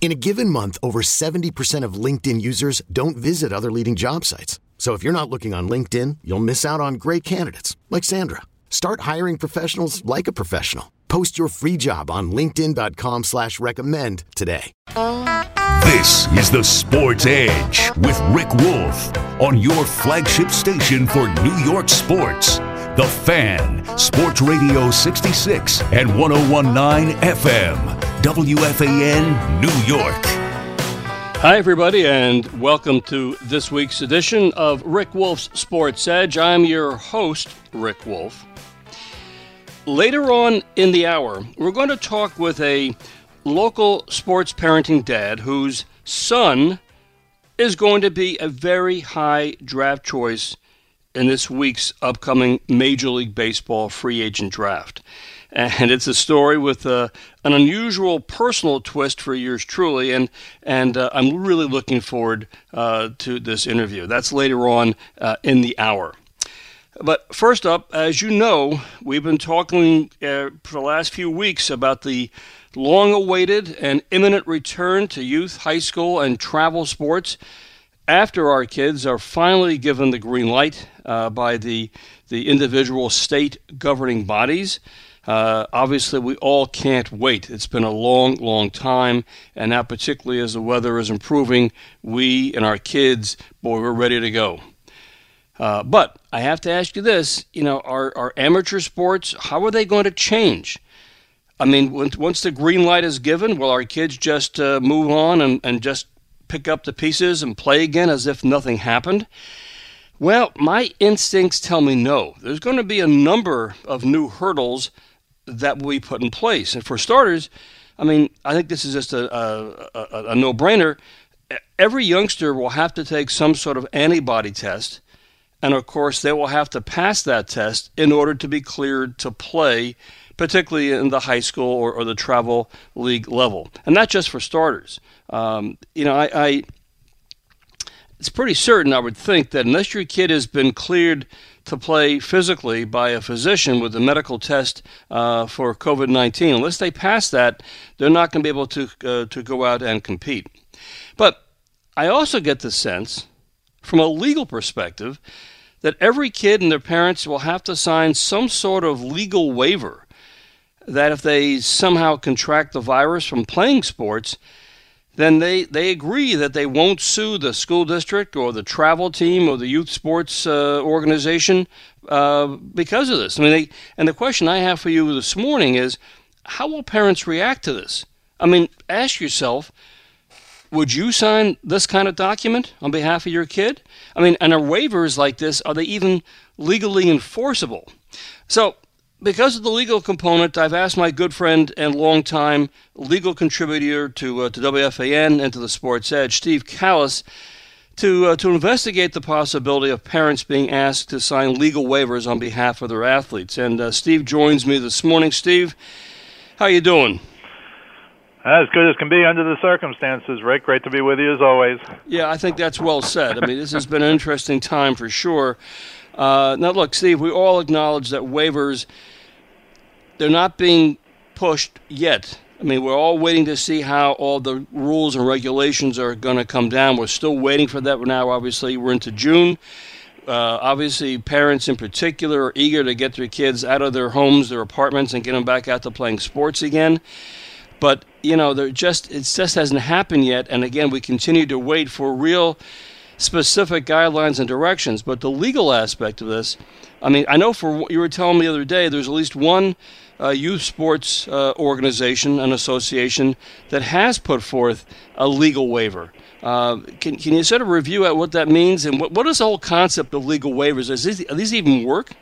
In a given month, over 70% of LinkedIn users don't visit other leading job sites. So if you're not looking on LinkedIn, you'll miss out on great candidates like Sandra. Start hiring professionals like a professional. Post your free job on LinkedIn.com slash recommend today. This is the Sports Edge with Rick Wolff on your flagship station for New York sports. The Fan, Sports Radio 66 and 1019 FM, WFAN, New York. Hi, everybody, and welcome to this week's edition of Rick Wolff's Sports Edge. I'm your host, Rick Wolff. Later on in the hour, we're going to talk with a local sports parenting dad whose son is going to be a very high draft choice in this week's upcoming Major League Baseball free agent draft. And it's a story with uh, an unusual personal twist for yours truly, and and uh, I'm really looking forward uh, to this interview. That's later on uh, in the hour. But first up, as you know, we've been talking uh, for the last few weeks about the long awaited and imminent return to youth, high school, and travel sports after our kids are finally given the green light uh, by the, the individual state governing bodies. Uh, obviously, we all can't wait. It's been a long, long time, and now, particularly as the weather is improving, we and our kids, boy, we're ready to go. Uh, but I have to ask you this: you know, our, our amateur sports, how are they going to change? I mean, once the green light is given, will our kids just uh, move on and, and just pick up the pieces and play again as if nothing happened? Well, my instincts tell me no. There's going to be a number of new hurdles that will be put in place. And for starters, I mean, I think this is just a, a, a, a no brainer. Every youngster will have to take some sort of antibody test. And of course, they will have to pass that test in order to be cleared to play, particularly in the high school or, or the travel league level. And not just for starters. Um, you know, I, I it's pretty certain, I would think, that unless your kid has been cleared to play physically by a physician with a medical test uh, for COVID 19, unless they pass that, they're not going to be able to, uh, to go out and compete. But I also get the sense, from a legal perspective, that every kid and their parents will have to sign some sort of legal waiver that if they somehow contract the virus from playing sports, then they, they agree that they won't sue the school district or the travel team or the youth sports uh, organization uh, because of this. I mean, they, and the question I have for you this morning is, how will parents react to this? I mean, ask yourself, would you sign this kind of document on behalf of your kid? I mean, and are waivers like this, are they even legally enforceable? So because of the legal component, I've asked my good friend and longtime legal contributor to uh, to WFAN and to the Sports Edge, Steve Kallas, to uh, to investigate the possibility of parents being asked to sign legal waivers on behalf of their athletes. And uh, Steve joins me this morning. Steve, how you doing? As good as can be under the circumstances, Rick. Great to be with you as always. Yeah, I think that's well said. I mean, this has been an interesting time for sure. Uh, now, look, Steve, we all acknowledge that waivers they're not being pushed yet. I mean, we're all waiting to see how all the rules and regulations are going to come down. We're still waiting for that now. Obviously, we're into June. Uh, obviously, parents in particular are eager to get their kids out of their homes, their apartments, and get them back out to playing sports again. But you know, just it just hasn't happened yet. And again, we continue to wait for real specific guidelines and directions. But the legal aspect of this, I mean, I know for what you were telling me the other day, there's at least one uh, youth sports uh, organization, an association that has put forth a legal waiver. Uh, can, can you sort of review at what that means and what, what is the whole concept of legal waivers? Is these, these even work?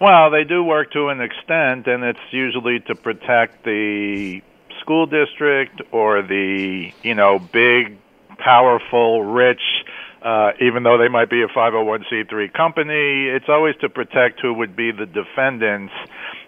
Well, they do work to an extent, and it's usually to protect the school district or the you know big, powerful, rich uh, even though they might be a 501c3 company. It's always to protect who would be the defendants.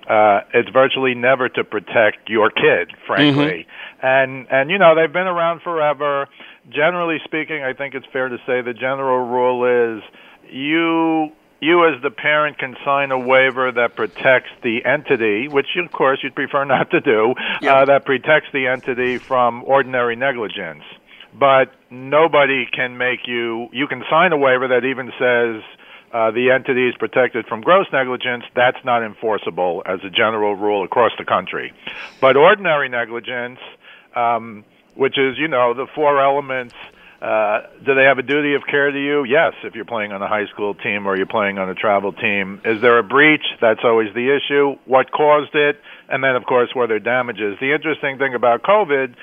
Uh, it's virtually never to protect your kid, frankly. Mm-hmm. And and you know they've been around forever. Generally speaking, I think it's fair to say the general rule is you you as the parent can sign a waiver that protects the entity, which of course you'd prefer not to do, uh, that protects the entity from ordinary negligence. But nobody can make you, you can sign a waiver that even says uh, the entity is protected from gross negligence. That's not enforceable as a general rule across the country. But ordinary negligence, um, which is, you know, the four elements uh, do they have a duty of care to you? Yes, if you're playing on a high school team or you're playing on a travel team. Is there a breach? That's always the issue. What caused it? And then, of course, were there damages? The interesting thing about COVID,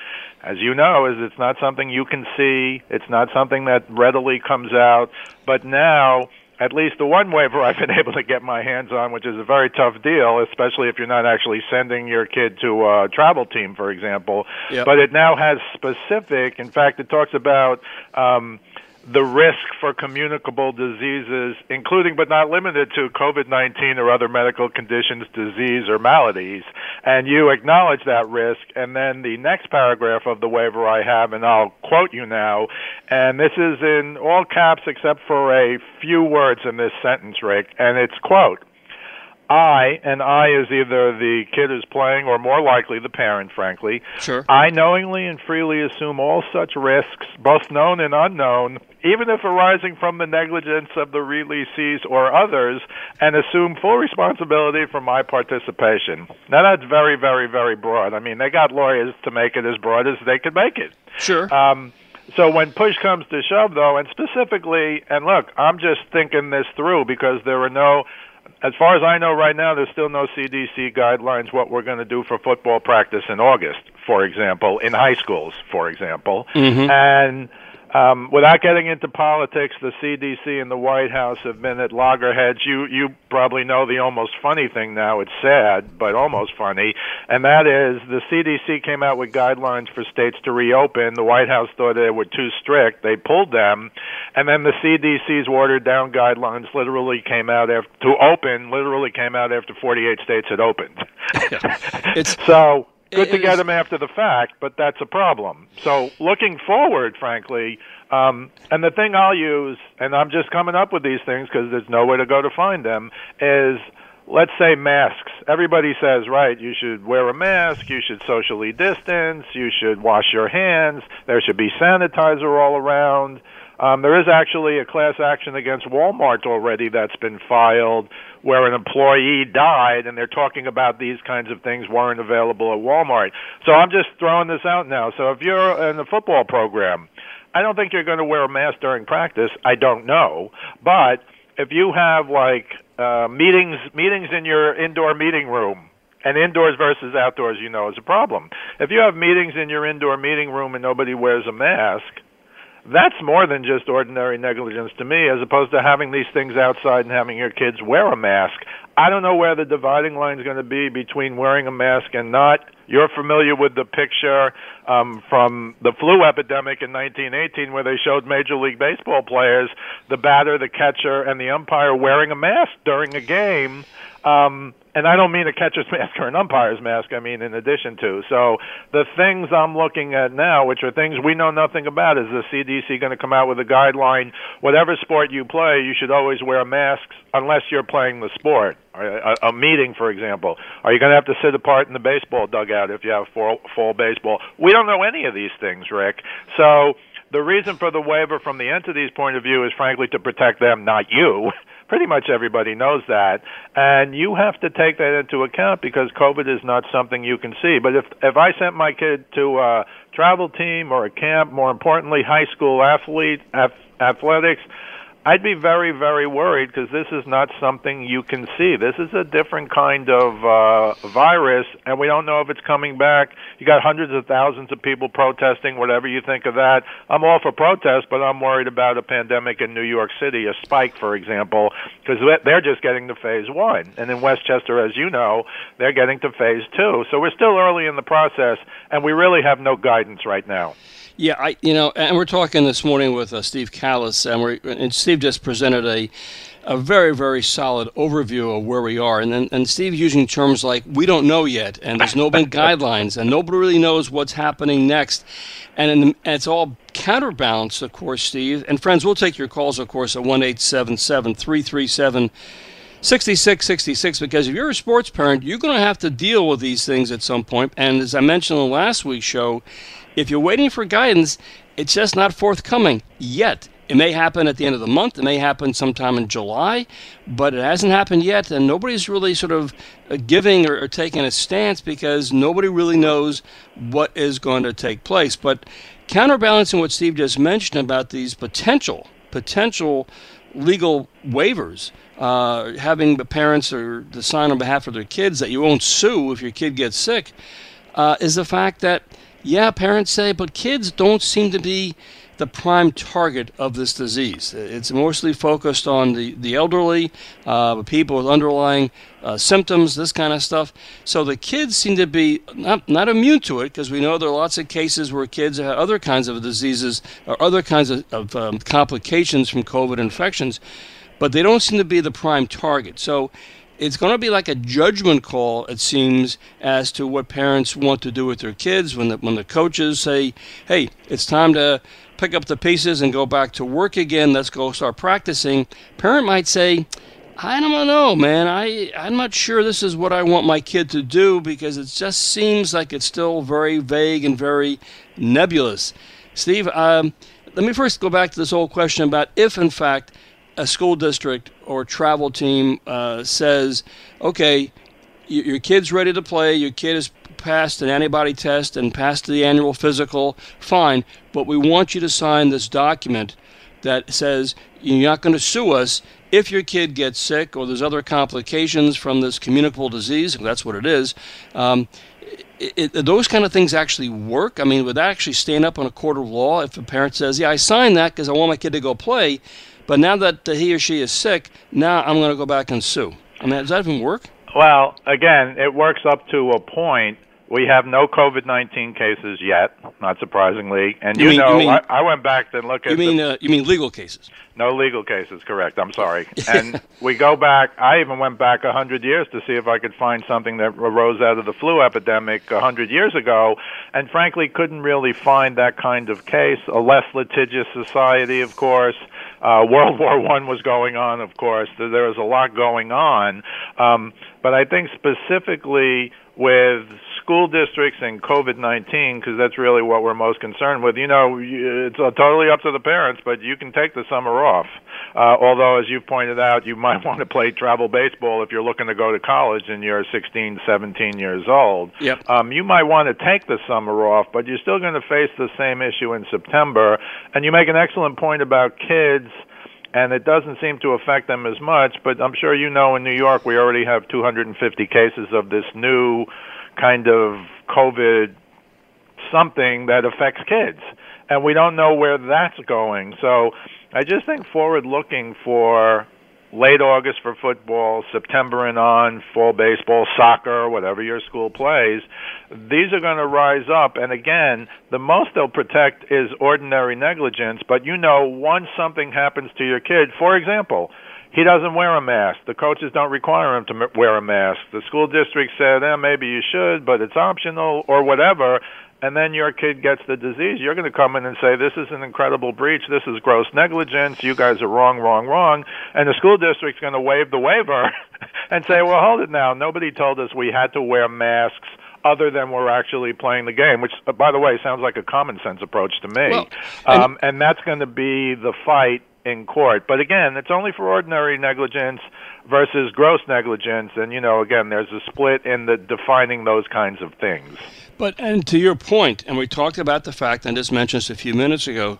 as you know, is it's not something you can see. It's not something that readily comes out. But now, at least the one waiver I've been able to get my hands on, which is a very tough deal, especially if you're not actually sending your kid to a travel team, for example. Yep. But it now has specific. In fact, it talks about. Um, the risk for communicable diseases, including but not limited to COVID 19 or other medical conditions, disease, or maladies. And you acknowledge that risk. And then the next paragraph of the waiver I have, and I'll quote you now, and this is in all caps except for a few words in this sentence, Rick, and it's quote, I, and I is either the kid who's playing or more likely the parent, frankly. Sure. I knowingly and freely assume all such risks, both known and unknown, even if arising from the negligence of the releasees or others, and assume full responsibility for my participation. Now that's very, very, very broad. I mean, they got lawyers to make it as broad as they could make it. Sure. Um, so when push comes to shove, though, and specifically, and look, I'm just thinking this through because there are no as far as I know right now, there's still no CDC guidelines what we're going to do for football practice in August, for example, in high schools, for example. Mm-hmm. And um, without getting into politics, the CDC and the White House have been at loggerheads. You you probably know the almost funny thing now. It's sad, but almost funny, and that is the CDC came out with guidelines for states to reopen. The White House thought they were too strict. They pulled them, and then the CDC's watered down guidelines literally came out after to open. Literally came out after 48 states had opened. it's so good to get them after the fact, but that's a problem. So looking forward, frankly, um, and the thing I'll use, and I'm just coming up with these things because there's nowhere to go to find them, is let's say masks. Everybody says, right, you should wear a mask, you should socially distance, you should wash your hands, there should be sanitizer all around. Um, there is actually a class action against Walmart already that's been filed where an employee died, and they're talking about these kinds of things weren't available at Walmart. So I'm just throwing this out now. So if you're in the football program, I don't think you're going to wear a mask during practice. I don't know, but if you have like uh, meetings meetings in your indoor meeting room and indoors versus outdoors, you know, is a problem. If you have meetings in your indoor meeting room and nobody wears a mask, that's more than just ordinary negligence to me, as opposed to having these things outside and having your kids wear a mask. I don't know where the dividing line is going to be between wearing a mask and not. You're familiar with the picture um, from the flu epidemic in 1918 where they showed Major League Baseball players, the batter, the catcher, and the umpire wearing a mask during a game. Um, and I don't mean a catcher's mask or an umpire's mask. I mean in addition to. So the things I'm looking at now, which are things we know nothing about, is the CDC going to come out with a guideline? Whatever sport you play, you should always wear masks unless you're playing the sport. A, a meeting, for example. Are you going to have to sit apart in the baseball dugout if you have full, fall baseball? We don't know any of these things, Rick. So the reason for the waiver from the entity's point of view is frankly to protect them, not you. Pretty much everybody knows that, and you have to take that into account because COVID is not something you can see. But if if I sent my kid to a travel team or a camp, more importantly, high school athlete athletics, I'd be very, very worried because this is not something you can see. This is a different kind of uh, virus, and we don't know if it's coming back. You got hundreds of thousands of people protesting, whatever you think of that. I'm all for protest, but I'm worried about a pandemic in New York City, a spike, for example, because they're just getting to phase one. And in Westchester, as you know, they're getting to phase two. So we're still early in the process, and we really have no guidance right now. Yeah, I you know, and we're talking this morning with uh, Steve Kallas, and we and Steve just presented a a very very solid overview of where we are, and then and Steve using terms like we don't know yet, and there's no been guidelines, and nobody really knows what's happening next, and, in, and it's all counterbalanced, of course, Steve and friends. We'll take your calls, of course, at one eight seven seven three three seven. 6666 because if you're a sports parent, you're going to have to deal with these things at some point. And as I mentioned in last week's show, if you're waiting for guidance, it's just not forthcoming yet. It may happen at the end of the month. It may happen sometime in July, but it hasn't happened yet, and nobody's really sort of uh, giving or, or taking a stance because nobody really knows what is going to take place. But counterbalancing what Steve just mentioned about these potential potential legal waivers, uh, having the parents or the sign on behalf of their kids that you won't sue if your kid gets sick, uh, is the fact that yeah, parents say, but kids don't seem to be the prime target of this disease. It's mostly focused on the, the elderly, uh, people with underlying uh, symptoms, this kind of stuff. So the kids seem to be not, not immune to it because we know there are lots of cases where kids have other kinds of diseases or other kinds of, of um, complications from COVID infections, but they don't seem to be the prime target. So it's going to be like a judgment call, it seems, as to what parents want to do with their kids. When the, when the coaches say, hey, it's time to pick up the pieces and go back to work again, let's go start practicing, parent might say, I don't know, man. I, I'm not sure this is what I want my kid to do because it just seems like it's still very vague and very nebulous. Steve, um, let me first go back to this old question about if, in fact, a school district or travel team uh, says, okay, your kid's ready to play, your kid has passed an antibody test and passed the annual physical, fine, but we want you to sign this document that says you're not going to sue us if your kid gets sick or there's other complications from this communicable disease, that's what it is. Um, it, it, those kind of things actually work? I mean, would that actually stand up on a court of law if a parent says, "Yeah, I signed that because I want my kid to go play," But now that he or she is sick, now I'm going to go back and sue. I mean, does that even work? Well, again, it works up to a point. We have no COVID nineteen cases yet, not surprisingly, and you, you mean, know, you mean, I, I, went back and look at. You mean the, uh, you mean legal cases? No legal cases, correct? I'm sorry. and we go back. I even went back a hundred years to see if I could find something that arose out of the flu epidemic a hundred years ago, and frankly, couldn't really find that kind of case. A less litigious society, of course. Uh, World War One was going on, of course. There was a lot going on, um, but I think specifically with school districts and COVID 19, because that's really what we're most concerned with. You know, it's totally up to the parents, but you can take the summer off. Uh, although, as you pointed out, you might want to play travel baseball if you're looking to go to college and you're 16, 17 years old. Yep. Um, you might want to take the summer off, but you're still going to face the same issue in September. And you make an excellent point about kids and it doesn't seem to affect them as much. But I'm sure you know in New York we already have 250 cases of this new kind of COVID something that affects kids. And we don't know where that's going. So I just think forward looking for late August for football, September and on, fall baseball, soccer, whatever your school plays, these are going to rise up. And again, the most they'll protect is ordinary negligence. But you know, once something happens to your kid, for example, he doesn't wear a mask. The coaches don't require him to wear a mask. The school district said, eh, maybe you should, but it's optional or whatever. And then your kid gets the disease. You're going to come in and say, this is an incredible breach. This is gross negligence. You guys are wrong, wrong, wrong. And the school district's going to waive the waiver and say, well, hold it now. Nobody told us we had to wear masks other than we're actually playing the game, which, by the way, sounds like a common sense approach to me. Well, and, um, and that's going to be the fight in court. But again, it's only for ordinary negligence versus gross negligence, and you know, again, there's a split in the defining those kinds of things. But and to your point, and we talked about the fact, and just mentioned this a few minutes ago,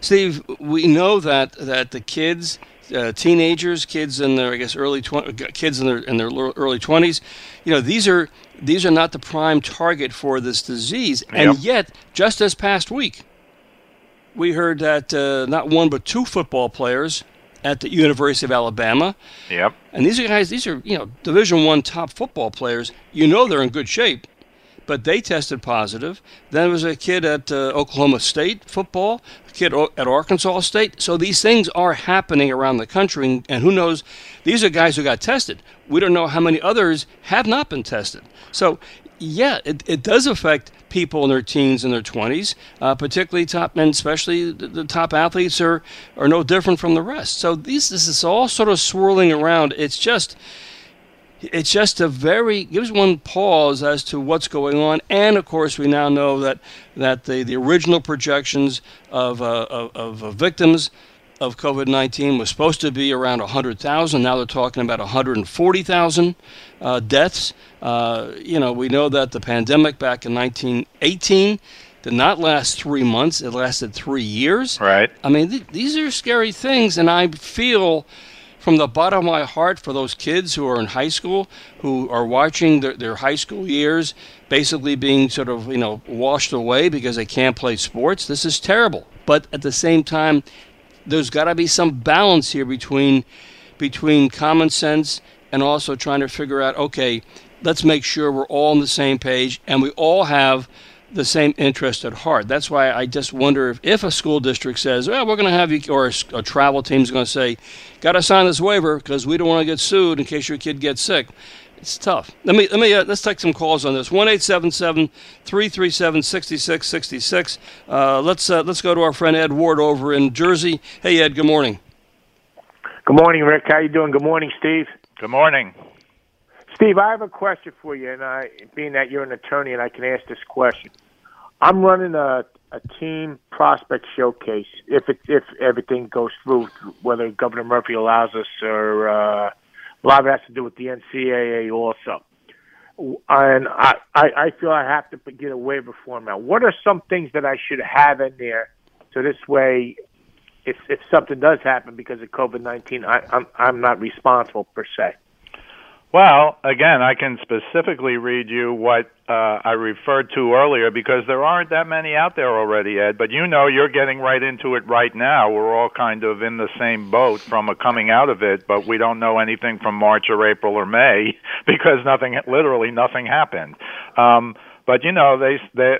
Steve. We know that that the kids. Uh, teenagers, kids in their, I guess, early tw- kids in their in their early twenties, you know, these are these are not the prime target for this disease, and yep. yet, just this past week, we heard that uh, not one but two football players at the University of Alabama. Yep. And these are guys. These are you know Division One top football players. You know they're in good shape, but they tested positive. Then there was a kid at uh, Oklahoma State football, a kid at Arkansas State. So these things are happening around the country, and who knows? These are guys who got tested. We don't know how many others have not been tested. So, yeah, it, it does affect people in their teens and their 20s, uh, particularly top men, especially the, the, top athletes, are, are no different from the rest. So these, this is all sort of swirling around. It's just it's just a very gives one pause as to what's going on, and of course we now know that that the, the original projections of, uh, of, of victims of COVID 19 was supposed to be around 100,000. Now they're talking about 140,000 uh, deaths. Uh, you know, we know that the pandemic back in 1918 did not last three months, it lasted three years. Right. I mean, th- these are scary things, and I feel from the bottom of my heart for those kids who are in high school who are watching their, their high school years basically being sort of you know washed away because they can't play sports this is terrible but at the same time there's got to be some balance here between between common sense and also trying to figure out okay let's make sure we're all on the same page and we all have the same interest at heart. That's why I just wonder if, if a school district says, well, we're going to have you, or a, a travel team is going to say, got to sign this waiver because we don't want to get sued in case your kid gets sick. It's tough. Let me let me uh, let's take some calls on this. One eight seven seven three three seven sixty six sixty six. Uh, let's uh, let's go to our friend Ed Ward over in Jersey. Hey Ed, good morning. Good morning, Rick. How you doing? Good morning, Steve. Good morning. Steve, I have a question for you, and I, being that you're an attorney and I can ask this question, I'm running a a team prospect showcase if it if everything goes through, whether Governor Murphy allows us or uh, a lot of it has to do with the NCAA also. And I, I, I feel I have to get a waiver form out. What are some things that I should have in there so this way, if if something does happen because of COVID nineteen, I'm I'm not responsible per se. Well, again, I can specifically read you what uh, I referred to earlier because there aren't that many out there already, Ed. But you know, you're getting right into it right now. We're all kind of in the same boat from a coming out of it, but we don't know anything from March or April or May because nothing, literally nothing happened. Um, but you know, they, they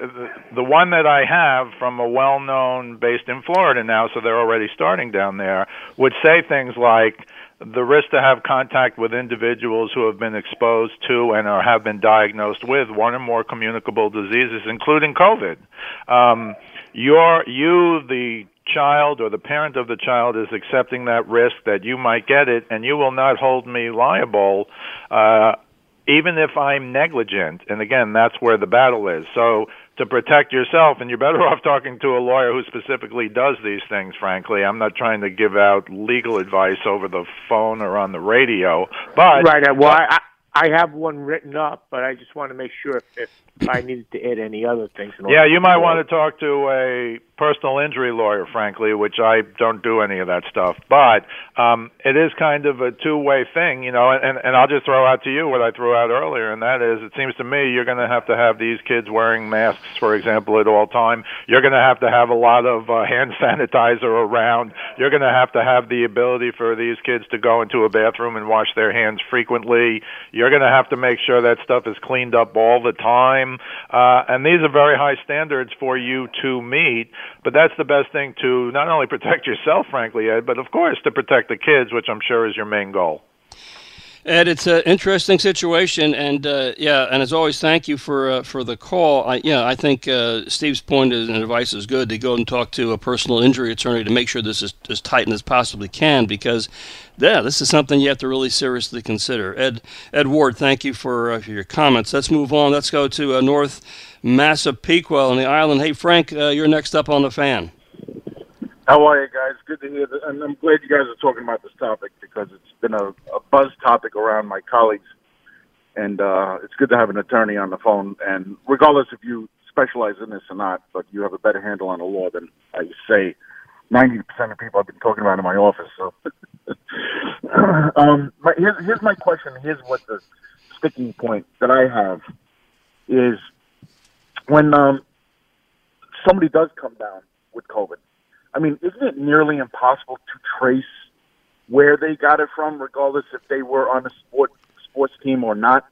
the one that I have from a well-known based in Florida now, so they're already starting down there, would say things like the risk to have contact with individuals who have been exposed to and or have been diagnosed with one or more communicable diseases, including COVID. Um, you're, you, the child or the parent of the child is accepting that risk that you might get it, and you will not hold me liable, uh, even if I'm negligent. And again, that's where the battle is. So to protect yourself, and you're better off talking to a lawyer who specifically does these things, frankly. I'm not trying to give out legal advice over the phone or on the radio, but. Right. Uh, well, I, I have one written up, but I just want to make sure if, if I needed to add any other things. yeah, you might want to talk to a personal injury lawyer, frankly, which I don't do any of that stuff. But um, it is kind of a two-way thing, you know. And, and I'll just throw out to you what I threw out earlier, and that is, it seems to me you're going to have to have these kids wearing masks, for example, at all time. You're going to have to have a lot of uh, hand sanitizer around. You're going to have to have the ability for these kids to go into a bathroom and wash their hands frequently. You're going to have to make sure that stuff is cleaned up all the time. Uh, and these are very high standards for you to meet. But that's the best thing to not only protect yourself, frankly, Ed, but of course to protect the kids, which I'm sure is your main goal. Ed, it's an interesting situation, and uh, yeah, and as always, thank you for uh, for the call. I, yeah, I think uh, Steve's point and advice is good to go and talk to a personal injury attorney to make sure this is as tight as possibly can, because yeah, this is something you have to really seriously consider. Ed Ed Ward, thank you for, uh, for your comments. Let's move on. Let's go to uh, North Massapequa on the island. Hey, Frank, uh, you're next up on the fan. How are you guys? Good to hear that. And I'm glad you guys are talking about this topic because it's been a, a buzz topic around my colleagues. And uh, it's good to have an attorney on the phone. And regardless if you specialize in this or not, but you have a better handle on the law than I say 90% of people I've been talking about in my office. So, um, my, here's, here's my question. Here's what the sticking point that I have is when um, somebody does come down with COVID, I mean, isn't it nearly impossible to trace where they got it from, regardless if they were on a sport sports team or not?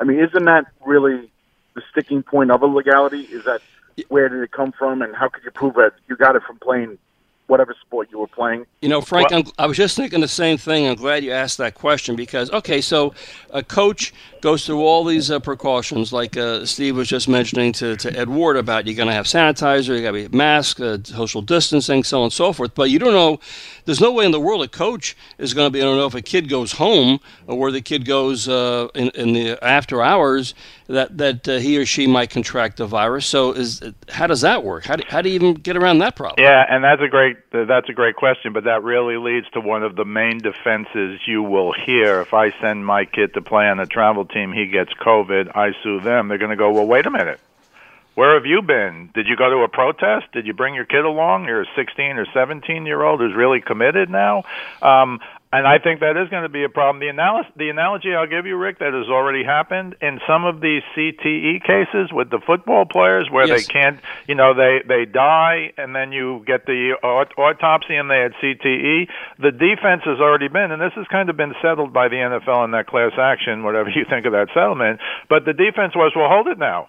I mean, isn't that really the sticking point of a legality? Is that where did it come from, and how could you prove that you got it from playing whatever sport you were playing. You know, Frank, well, i was just thinking the same thing. I'm glad you asked that question because, okay, so a coach goes through all these uh, precautions, like uh, Steve was just mentioning to, to Ed Ward about you're going to have sanitizer, you got to be mask, uh, social distancing, so on and so forth. But you don't know, there's no way in the world a coach is going to be, I don't know if a kid goes home or where the kid goes uh, in, in the after hours that, that uh, he or she might contract the virus. So is how does that work? How do, how do you even get around that problem? Yeah, and that's a great that's a great question, but that really leads to one of the main defenses you will hear. If I send my kid to play on a travel team, he gets COVID, I sue them. They're going to go, well, wait a minute. Where have you been? Did you go to a protest? Did you bring your kid along? You're a 16 or 17 year old who's really committed now. Um, and I think that is going to be a problem. The, analysis, the analogy I'll give you, Rick, that has already happened in some of these CTE cases with the football players, where yes. they can't, you know, they they die, and then you get the aut- autopsy, and they had CTE. The defense has already been, and this has kind of been settled by the NFL in that class action, whatever you think of that settlement. But the defense was, well, hold it now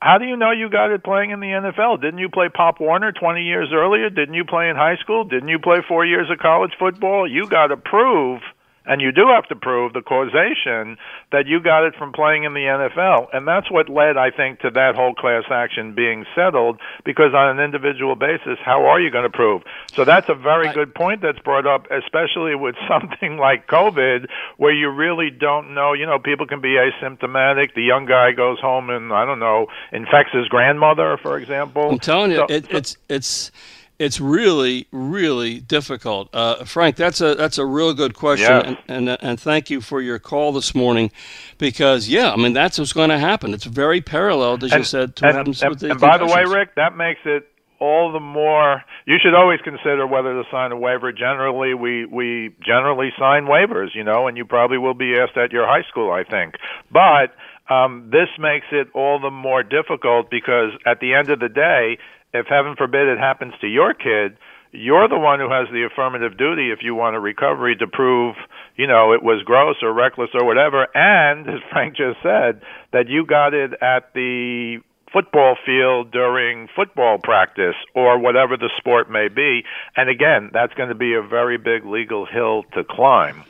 how do you know you got it playing in the NFL? Didn't you play Pop Warner 20 years earlier? Didn't you play in high school? Didn't you play four years of college football? You got to prove and you do have to prove the causation that you got it from playing in the NFL. And that's what led, I think, to that whole class action being settled because on an individual basis, how are you going to prove? So that's a very good point that's brought up, especially with something like COVID where you really don't know, you know, people can be asymptomatic. The young guy goes home and, I don't know, infects his grandmother, for example. I'm telling you, so, it, it's, it's, it's really, really difficult. Uh, Frank, that's a that's a real good question, yeah. and, and, and thank you for your call this morning, because yeah, I mean that's what's going to happen. It's very parallel, as and, you said, to what happens and, with the And by the way, Rick, that makes it all the more. You should always consider whether to sign a waiver. Generally, we we generally sign waivers, you know, and you probably will be asked at your high school, I think, but. Um, this makes it all the more difficult because at the end of the day, if heaven forbid it happens to your kid, you're the one who has the affirmative duty if you want a recovery to prove, you know, it was gross or reckless or whatever. And as Frank just said, that you got it at the football field during football practice or whatever the sport may be. And again, that's going to be a very big legal hill to climb.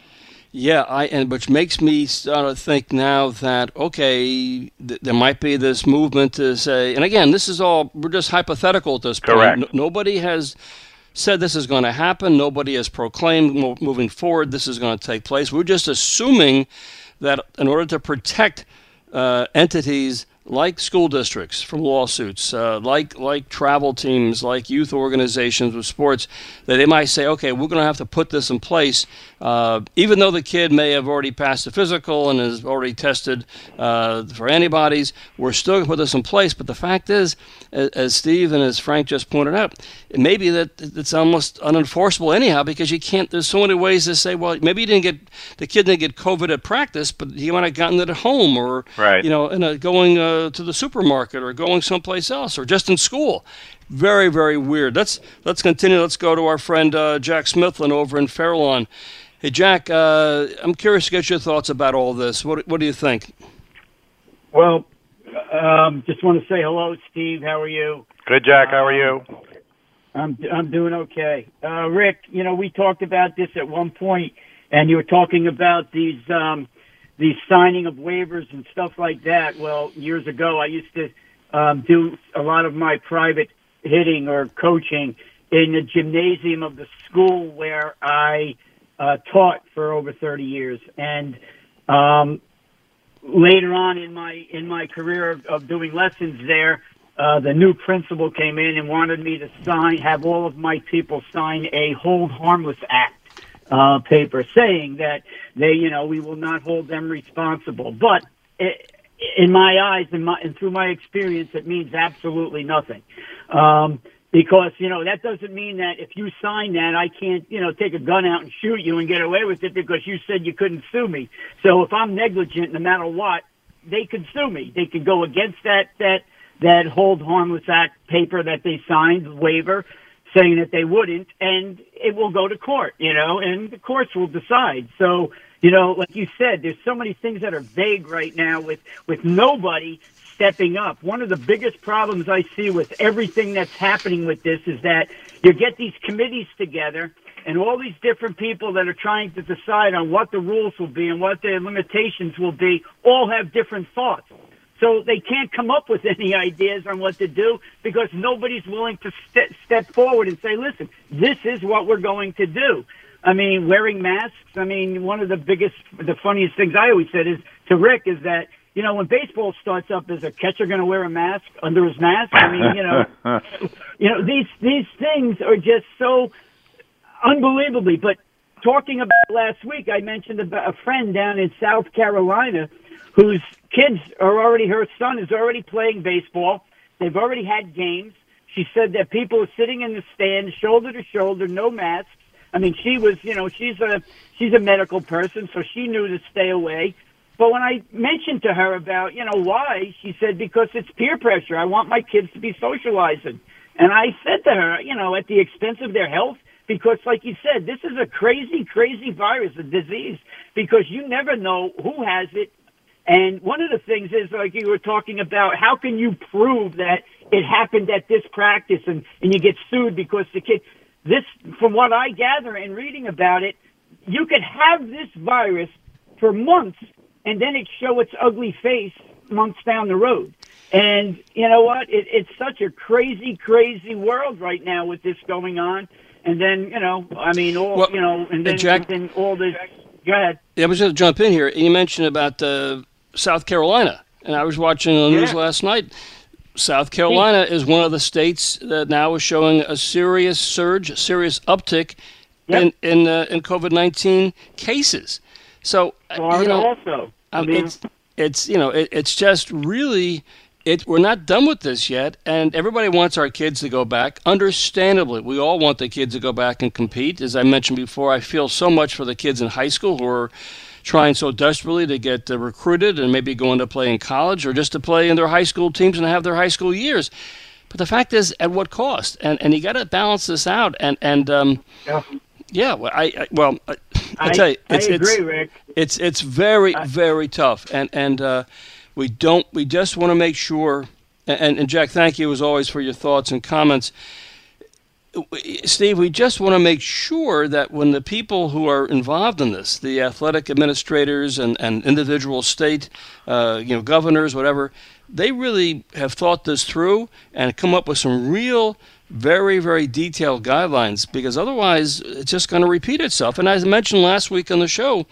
Yeah, I and which makes me start to think now that okay, th- there might be this movement to say, and again, this is all we're just hypothetical at this point. Correct. nobody has said this is going to happen. Nobody has proclaimed mo- moving forward this is going to take place. We're just assuming that in order to protect uh, entities like school districts from lawsuits, uh, like like travel teams, like youth organizations with sports, that they might say, okay, we're going to have to put this in place, uh, even though the kid may have already passed the physical and has already tested uh, for antibodies. We're still going to put this in place. But the fact is, as, as Steve and as Frank just pointed out, it may be that it's almost unenforceable anyhow because you can't. There's so many ways to say, well, maybe you didn't get the kid didn't get COVID at practice, but he might have gotten it at home or right. you know, in a, going uh, to the supermarket or going someplace else or just in school. Very, very weird. Let's let's continue. Let's go to our friend uh, Jack Smithlin over in Fairlawn. Hey, Jack, uh, I'm curious to get your thoughts about all this. What What do you think? Well, um, just want to say hello, Steve. How are you? Good, Jack. How are you? I'm I'm doing okay. Uh, Rick, you know we talked about this at one point, and you were talking about these um, the signing of waivers and stuff like that. Well, years ago, I used to um, do a lot of my private hitting or coaching in the gymnasium of the school where I uh, taught for over 30 years. And um, later on in my in my career of, of doing lessons there, uh, the new principal came in and wanted me to sign, have all of my people sign a hold harmless act uh, paper saying that they, you know, we will not hold them responsible. But it, in my eyes and, my, and through my experience, it means absolutely nothing. Um, because, you know, that doesn't mean that if you sign that, I can't, you know, take a gun out and shoot you and get away with it because you said you couldn't sue me. So if I'm negligent, no matter what, they could sue me. They could go against that, that, that hold harmless act paper that they signed, waiver, saying that they wouldn't, and it will go to court, you know, and the courts will decide. So, you know, like you said, there's so many things that are vague right now with with nobody stepping up. One of the biggest problems I see with everything that's happening with this is that you get these committees together and all these different people that are trying to decide on what the rules will be and what the limitations will be all have different thoughts. So they can't come up with any ideas on what to do because nobody's willing to st- step forward and say, listen, this is what we're going to do. I mean, wearing masks. I mean, one of the biggest, the funniest things I always said is to Rick is that you know when baseball starts up, is a catcher going to wear a mask under his mask? I mean, you know, you know these these things are just so unbelievably. But talking about last week, I mentioned about a friend down in South Carolina whose kids are already, her son is already playing baseball. They've already had games. She said that people are sitting in the stands, shoulder to shoulder, no masks. I mean, she was, you know, she's a she's a medical person, so she knew to stay away. But when I mentioned to her about, you know, why, she said because it's peer pressure. I want my kids to be socializing. And I said to her, you know, at the expense of their health, because like you said, this is a crazy, crazy virus, a disease, because you never know who has it. And one of the things is, like you were talking about, how can you prove that it happened at this practice and, and you get sued because the kid, this, from what I gather and reading about it, you could have this virus for months and then it show its ugly face months down the road. And you know what? It, it's such a crazy, crazy world right now with this going on. And then you know, I mean, all well, you know, and then, Jack, and then all this. Go ahead. Yeah, I was going to jump in here. You mentioned about uh, South Carolina, and I was watching the news yeah. last night. South Carolina is one of the states that now is showing a serious surge, a serious uptick yep. in in, uh, in COVID nineteen cases. So Florida you know, also. I mean, it's it's you know it, it's just really it we're not done with this yet, and everybody wants our kids to go back. Understandably, we all want the kids to go back and compete. As I mentioned before, I feel so much for the kids in high school who are trying so desperately to get uh, recruited and maybe going to play in college or just to play in their high school teams and have their high school years. But the fact is, at what cost? And and you got to balance this out. And and um, yeah. Yeah, well, I, I well, I, I, tell you, it's, I agree, it's, Rick. It's it's very very tough, and and uh, we don't we just want to make sure. And, and Jack, thank you as always for your thoughts and comments. Steve, we just want to make sure that when the people who are involved in this, the athletic administrators and, and individual state, uh, you know, governors, whatever, they really have thought this through and come up with some real, very, very detailed guidelines because otherwise it's just going to repeat itself. And as I mentioned last week on the show,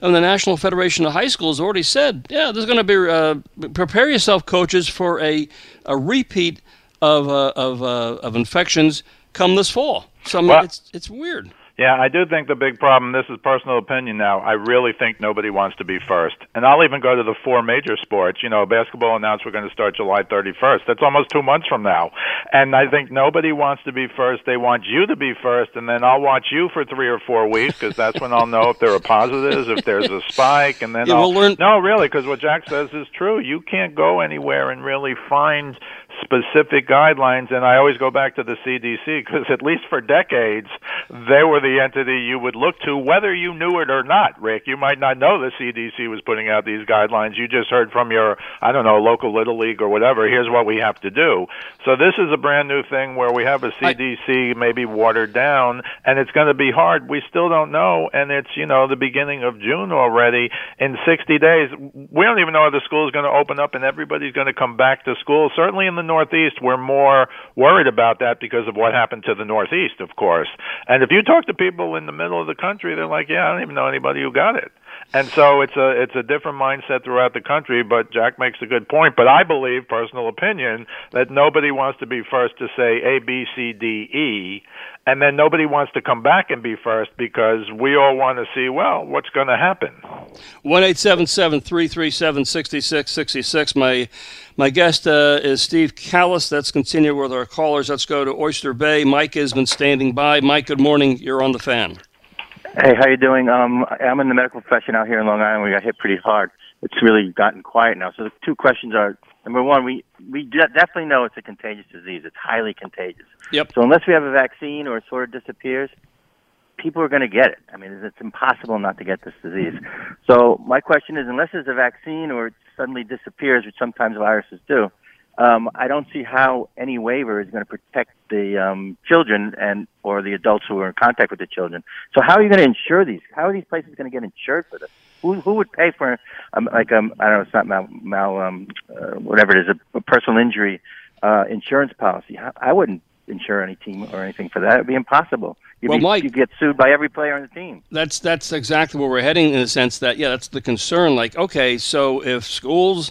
and the National Federation of High Schools already said, yeah, there's going to be uh, prepare yourself, coaches, for a a repeat of uh, of uh, of infections come this fall. So I mean, well, it's it's weird. Yeah, I do think the big problem, this is personal opinion now, I really think nobody wants to be first. And I'll even go to the four major sports. You know, basketball announced we're going to start July 31st. That's almost two months from now. And I think nobody wants to be first. They want you to be first, and then I'll watch you for three or four weeks because that's when I'll know if there are positives, if there's a spike, and then yeah, I'll. We'll learn- no, really, because what Jack says is true. You can't go anywhere and really find specific guidelines and I always go back to the CDC because at least for decades they were the entity you would look to whether you knew it or not. Rick you might not know the CDC was putting out these guidelines. You just heard from your I don't know local little league or whatever. Here's what we have to do. So this is a brand new thing where we have a CDC maybe watered down and it's going to be hard. We still don't know and it's you know the beginning of June already. In 60 days we don't even know if the school is going to open up and everybody's going to come back to school. Certainly in the Northeast, we're more worried about that because of what happened to the Northeast, of course. And if you talk to people in the middle of the country, they're like, "Yeah, I don't even know anybody who got it." And so it's a it's a different mindset throughout the country. But Jack makes a good point. But I believe, personal opinion, that nobody wants to be first to say A, B, C, D, E, and then nobody wants to come back and be first because we all want to see well what's going to happen. One eight seven seven three three seven sixty six sixty six. My my guest uh, is Steve Kallas. Let's continue with our callers. Let's go to Oyster Bay. Mike has been standing by. Mike, good morning. You're on the fan. Hey, how you doing? Um, I'm in the medical profession out here in Long Island. We got hit pretty hard. It's really gotten quiet now. So the two questions are: number one, we we definitely know it's a contagious disease. It's highly contagious. Yep. So unless we have a vaccine or it sort of disappears, people are going to get it. I mean, it's impossible not to get this disease. So my question is, unless there's a vaccine or it suddenly disappears, which sometimes viruses do, um, I don't see how any waiver is going to protect the um, children and or the adults who are in contact with the children. So how are you going to insure these? How are these places going to get insured for this? Who who would pay for um, like um I don't know it's not mal, mal um uh, whatever it is a, a personal injury uh, insurance policy? I wouldn't insure any team or anything for that. It'd be impossible. You'd well, be, Mike, you get sued by every player on the team. That's that's exactly where we're heading in the sense that yeah, that's the concern. Like, okay, so if schools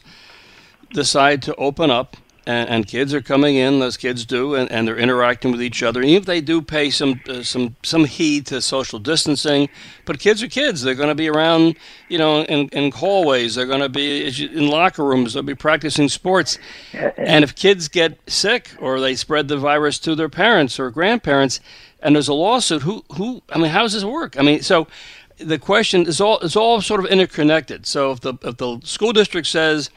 decide to open up and, and, kids are coming in, as kids do, and, and they're interacting with each other. Even if they do pay some uh, some some heed to social distancing, but kids are kids. They're going to be around, you know, in, in hallways. They're going to be in locker rooms. They'll be practicing sports. And if kids get sick or they spread the virus to their parents or grandparents, and there's a lawsuit, who who? I mean, how does this work? I mean, so the question is all is all sort of interconnected. So if the if the school district says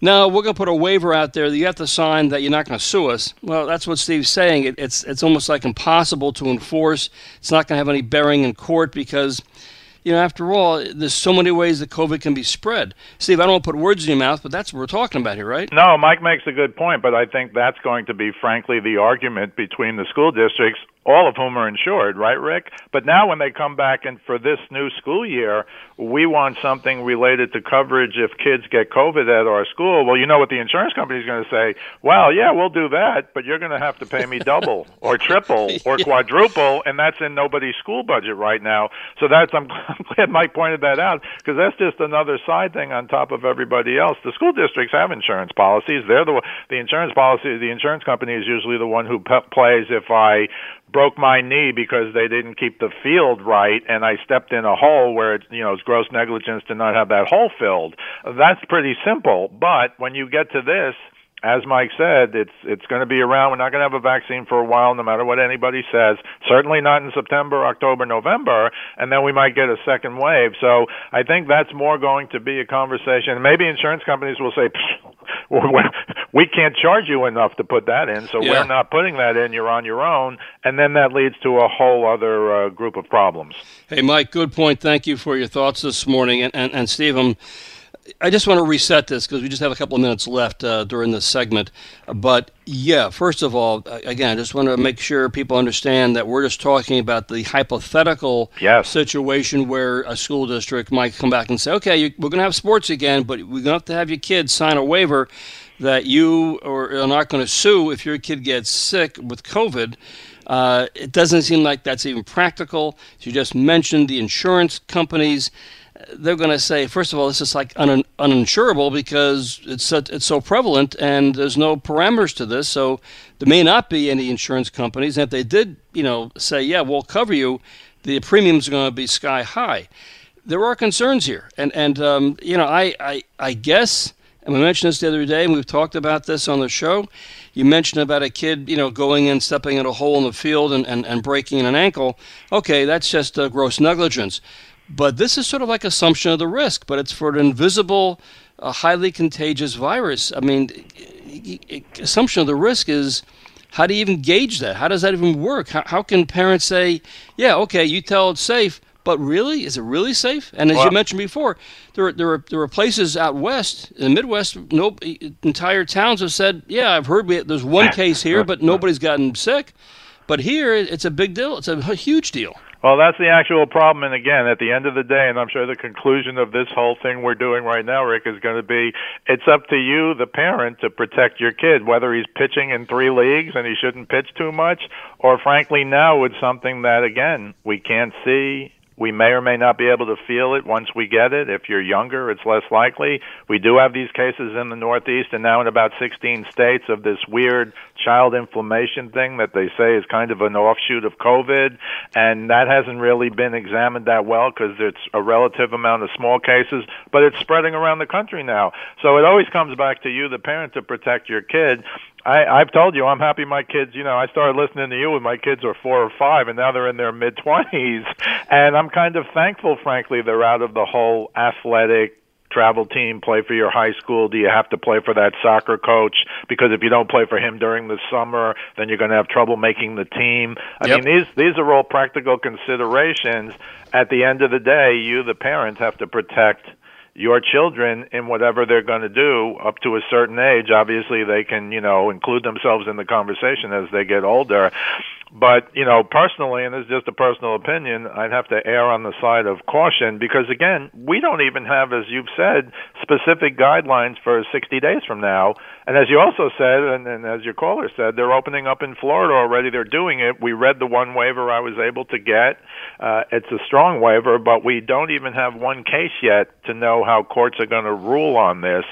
no, we're going to put a waiver out there that you have to sign that you're not going to sue us. Well, that's what Steve's saying. It, it's it's almost like impossible to enforce. It's not going to have any bearing in court because, you know, after all, there's so many ways that COVID can be spread. Steve, I don't want to put words in your mouth, but that's what we're talking about here, right? No, Mike makes a good point, but I think that's going to be, frankly, the argument between the school districts all of whom are insured, right, Rick? But now when they come back and for this new school year, we want something related to coverage if kids get COVID at our school. Well, you know what the insurance company is going to say? Well, yeah, we'll do that, but you're going to have to pay me double or triple or quadruple, and that's in nobody's school budget right now. So that's I'm, I'm glad Mike pointed that out because that's just another side thing on top of everybody else. The school districts have insurance policies. They're the the insurance policy. The insurance company is usually the one who p- plays if I broke my knee because they didn't keep the field right and I stepped in a hole where it's you know it's gross negligence to not have that hole filled. That's pretty simple. But when you get to this, as Mike said, it's it's going to be around. We're not going to have a vaccine for a while, no matter what anybody says. Certainly not in September, October, November, and then we might get a second wave. So I think that's more going to be a conversation. Maybe insurance companies will say, "We can't charge you enough to put that in, so yeah. we're not putting that in. You're on your own," and then that leads to a whole other uh, group of problems. Hey, Mike, good point. Thank you for your thoughts this morning, and and, and Steve, I'm I just want to reset this because we just have a couple of minutes left uh, during this segment. But yeah, first of all, again, I just want to make sure people understand that we're just talking about the hypothetical yes. situation where a school district might come back and say, okay, you, we're going to have sports again, but we're going to have to have your kids sign a waiver that you are not going to sue if your kid gets sick with COVID. Uh, it doesn't seem like that's even practical. You just mentioned the insurance companies they're going to say, first of all, this is like un- uninsurable because it's so, it's so prevalent and there's no parameters to this. So there may not be any insurance companies. And if they did, you know, say, yeah, we'll cover you, the premiums are going to be sky high. There are concerns here, and and um, you know, I, I I guess, and we mentioned this the other day, and we've talked about this on the show. You mentioned about a kid, you know, going in, stepping in a hole in the field, and, and, and breaking an ankle. Okay, that's just uh, gross negligence. But this is sort of like assumption of the risk, but it's for an invisible, uh, highly contagious virus. I mean, assumption of the risk is how do you even gauge that? How does that even work? How, how can parents say, yeah, okay, you tell it's safe, but really, is it really safe? And as well, you mentioned before, there are, there are there are places out west in the Midwest. No, entire towns have said, yeah, I've heard we, there's one case here, but nobody's gotten sick. But here, it's a big deal. It's a huge deal. Well, that's the actual problem. And again, at the end of the day, and I'm sure the conclusion of this whole thing we're doing right now, Rick, is going to be it's up to you, the parent, to protect your kid, whether he's pitching in three leagues and he shouldn't pitch too much, or frankly, now it's something that, again, we can't see we may or may not be able to feel it once we get it. If you're younger, it's less likely. We do have these cases in the Northeast and now in about 16 states of this weird child inflammation thing that they say is kind of an offshoot of COVID. And that hasn't really been examined that well because it's a relative amount of small cases, but it's spreading around the country now. So it always comes back to you, the parent, to protect your kid. I, I've told you I'm happy my kids. You know, I started listening to you when my kids were four or five, and now they're in their mid twenties, and I'm kind of thankful, frankly, they're out of the whole athletic travel team, play for your high school? Do you have to play for that soccer coach? Because if you don't play for him during the summer, then you're going to have trouble making the team. I yep. mean, these these are all practical considerations. At the end of the day, you, the parents, have to protect your children in whatever they're going to do up to a certain age. Obviously, they can, you know, include themselves in the conversation as they get older. But, you know, personally, and this is just a personal opinion, I'd have to err on the side of caution because, again, we don't even have, as you've said, specific guidelines for 60 days from now. And as you also said, and, and as your caller said, they're opening up in Florida already. They're doing it. We read the one waiver I was able to get. Uh, it's a strong waiver, but we don't even have one case yet to know how courts are going to rule on this.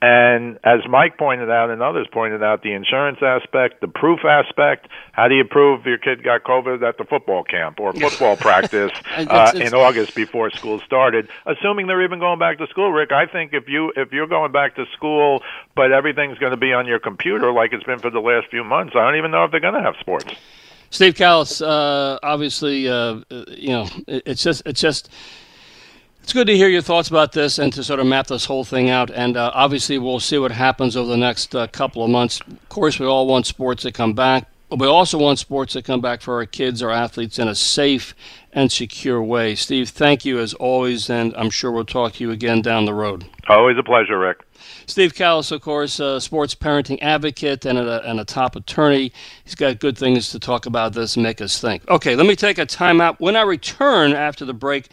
And as Mike pointed out and others pointed out, the insurance aspect, the proof aspect, how do you prove your kid got COVID at the football camp or football practice uh, in August before school started. Assuming they're even going back to school, Rick, I think if you if you're going back to school, but everything's going to be on your computer like it's been for the last few months, I don't even know if they're going to have sports. Steve Kallas, uh, obviously, uh, you know, it's just it's just it's good to hear your thoughts about this and to sort of map this whole thing out. And uh, obviously, we'll see what happens over the next uh, couple of months. Of course, we all want sports to come back, But we also want sports to come back for our kids, our athletes, in a safe and secure way. Steve, thank you as always, and I'm sure we'll talk to you again down the road. Always a pleasure, Rick. Steve Kallas, of course, a sports parenting advocate and a, and a top attorney. He's got good things to talk about this and make us think. Okay, let me take a timeout. When I return after the break,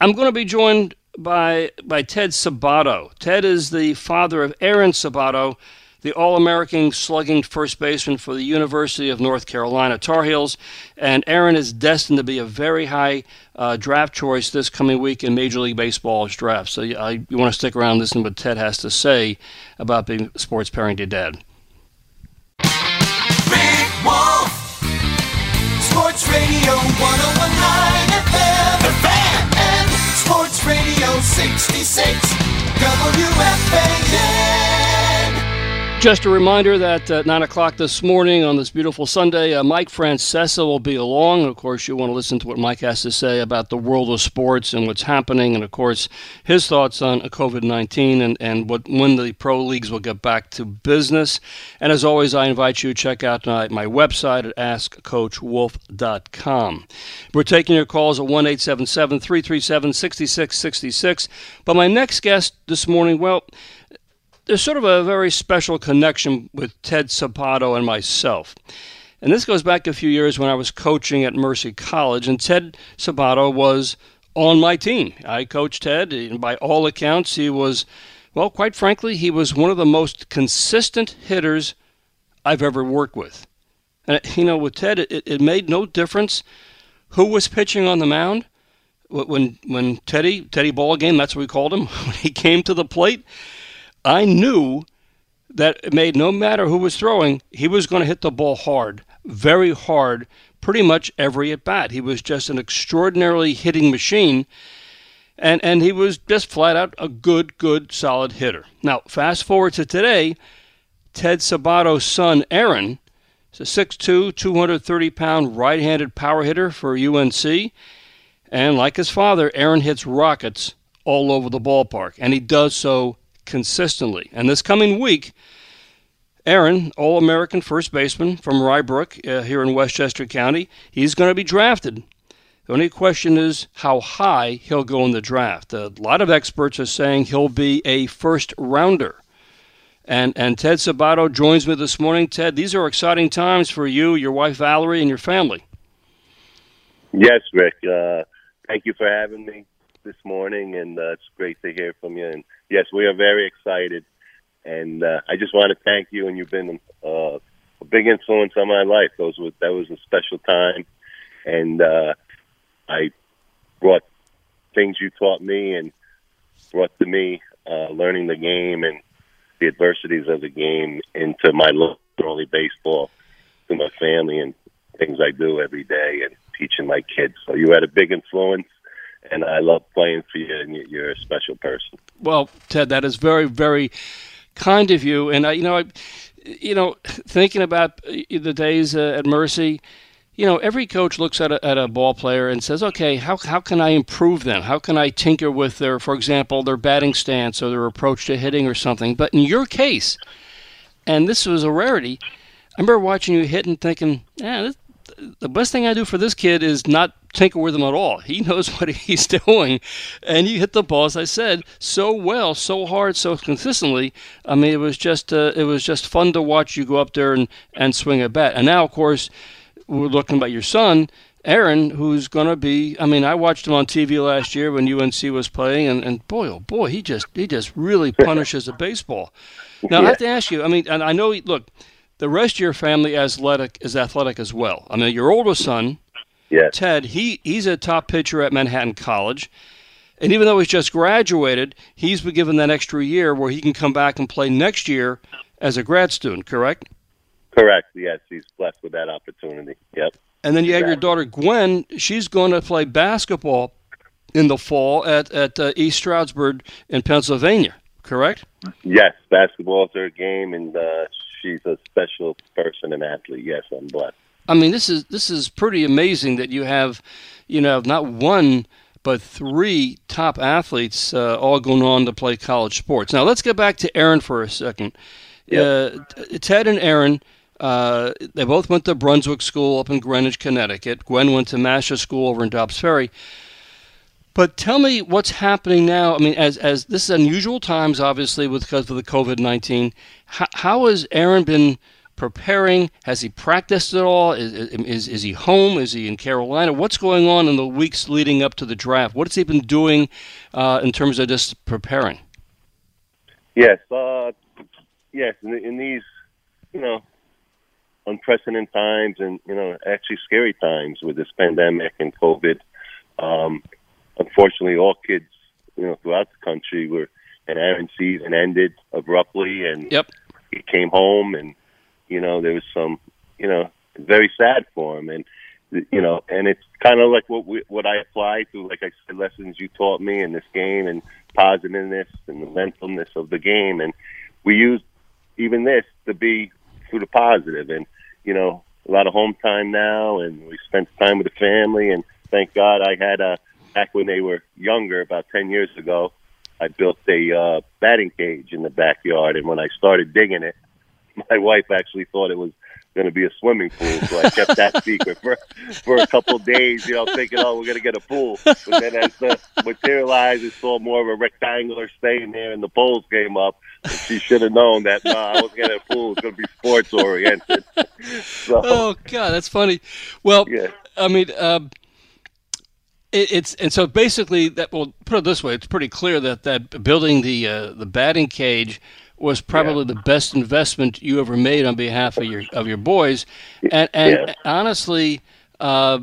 I'm going to be joined by by Ted Sabato. Ted is the father of Aaron Sabato the All American slugging first baseman for the University of North Carolina Tar Heels. And Aaron is destined to be a very high uh, draft choice this coming week in Major League Baseball's draft. So you want to stick around and listen to what Ted has to say about being sports parenting dad. Rick Wolff, Sports Radio 1019 FM, and Sports Radio 66, WFAN. Just a reminder that at 9 o'clock this morning on this beautiful Sunday, uh, Mike Francesa will be along. Of course, you want to listen to what Mike has to say about the world of sports and what's happening, and of course, his thoughts on COVID 19 and, and what, when the pro leagues will get back to business. And as always, I invite you to check out my, my website at AskCoachWolf.com. We're taking your calls at 1 877 337 6666. But my next guest this morning, well, there's sort of a very special connection with Ted Sabato and myself. And this goes back a few years when I was coaching at Mercy College, and Ted Sabato was on my team. I coached Ted, and by all accounts, he was, well, quite frankly, he was one of the most consistent hitters I've ever worked with. And, you know, with Ted, it, it made no difference who was pitching on the mound. When, when Teddy, Teddy Ball Game, that's what we called him, when he came to the plate, I knew that it made no matter who was throwing, he was going to hit the ball hard, very hard, pretty much every at bat. He was just an extraordinarily hitting machine, and, and he was just flat out a good, good, solid hitter. Now, fast forward to today, Ted Sabato's son, Aaron, is a 6'2, 230 pound right handed power hitter for UNC. And like his father, Aaron hits rockets all over the ballpark, and he does so consistently. And this coming week, Aaron, All American first baseman from Rye Brook uh, here in Westchester County, he's going to be drafted. The only question is how high he'll go in the draft. A lot of experts are saying he'll be a first rounder. And, and Ted Sabato joins me this morning. Ted, these are exciting times for you, your wife Valerie, and your family. Yes, Rick. Uh, thank you for having me this morning, and uh, it's great to hear from you. And yes, we are very excited. And uh, I just want to thank you, and you've been uh, a big influence on my life. Those was that was a special time, and uh, I brought things you taught me and brought to me, uh, learning the game and the adversities of the game into my love early baseball, to my family and things I do every day, and teaching my kids. So you had a big influence and I love playing for you, and you're a special person. Well, Ted, that is very, very kind of you. And I, you know, I, you know, thinking about the days uh, at Mercy, you know, every coach looks at a, at a ball player and says, okay, how, how can I improve them? How can I tinker with their, for example, their batting stance or their approach to hitting or something? But in your case, and this was a rarity, I remember watching you hit and thinking, yeah, this, the best thing I do for this kid is not tinker with him at all. He knows what he's doing, and you hit the ball as I said so well, so hard, so consistently. I mean, it was just uh, it was just fun to watch you go up there and and swing a bat. And now, of course, we're looking about your son. Aaron, who's going to be, I mean, I watched him on TV last year when UNC was playing, and, and boy, oh boy, he just he just really punishes a baseball. Now, I have to ask you, I mean, and I know, look, the rest of your family athletic is athletic as well. I mean, your older son, Yes. Ted, he he's a top pitcher at Manhattan College, and even though he's just graduated, he's been given that extra year where he can come back and play next year as a grad student. Correct? Correct. Yes, he's blessed with that opportunity. Yep. And then you have your daughter Gwen. She's going to play basketball in the fall at at uh, East Stroudsburg in Pennsylvania. Correct? Yes, basketball's her game, and uh, she's a special person and athlete. Yes, I'm blessed. I mean, this is this is pretty amazing that you have, you know, not one but three top athletes uh, all going on to play college sports. Now let's get back to Aaron for a second. Uh, Ted and Aaron, uh, they both went to Brunswick School up in Greenwich, Connecticut. Gwen went to Masters School over in Dobbs Ferry. But tell me what's happening now. I mean, as as this is unusual times, obviously, with because of the COVID nineteen. How, how has Aaron been preparing? Has he practiced at all? Is, is is he home? Is he in Carolina? What's going on in the weeks leading up to the draft? What has he been doing uh, in terms of just preparing? Yes, uh, yes. In, in these, you know, unprecedented times, and you know, actually scary times with this pandemic and COVID. Um, unfortunately, all kids, you know, throughout the country were, and Aaron's season ended abruptly, and yep. he came home, and you know, there was some, you know, very sad for him, and you know, and it's kind of like what we, what I apply to, like I said, lessons you taught me in this game, and positiveness and the mentalness of the game, and we use even this to be through the positive, and you know, a lot of home time now, and we spent time with the family, and thank God I had a back when they were younger, about ten years ago. I built a uh, batting cage in the backyard, and when I started digging it, my wife actually thought it was going to be a swimming pool, so I kept that secret for for a couple of days. You know, thinking, oh, we're going to get a pool. But then as the materialized, it saw more of a rectangular staying there, and the poles came up. She should have known that. No, I wasn't getting a pool. It's going to be sports oriented. so, Oh God, that's funny. Well, Yeah. I mean, um, it, it's and so basically that. Well, put it this way, it's pretty clear that that building the uh, the batting cage was probably the best investment you ever made on behalf of your of your boys. And and Yeah. honestly, uh,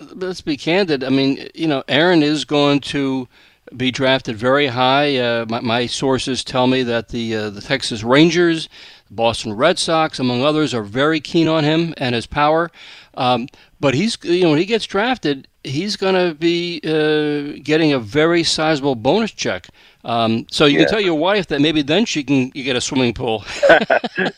let's be candid. I mean, you know, Aaron is going to be drafted very high. Uh, my, my sources tell me that the uh, the Texas Rangers, the Boston Red Sox, among others, are very keen on him and his power. Um, but he's you know when he gets drafted, he's going to be uh, getting a very sizable bonus check. Um, so you Yeah. can tell your wife that maybe then she can you get a swimming pool.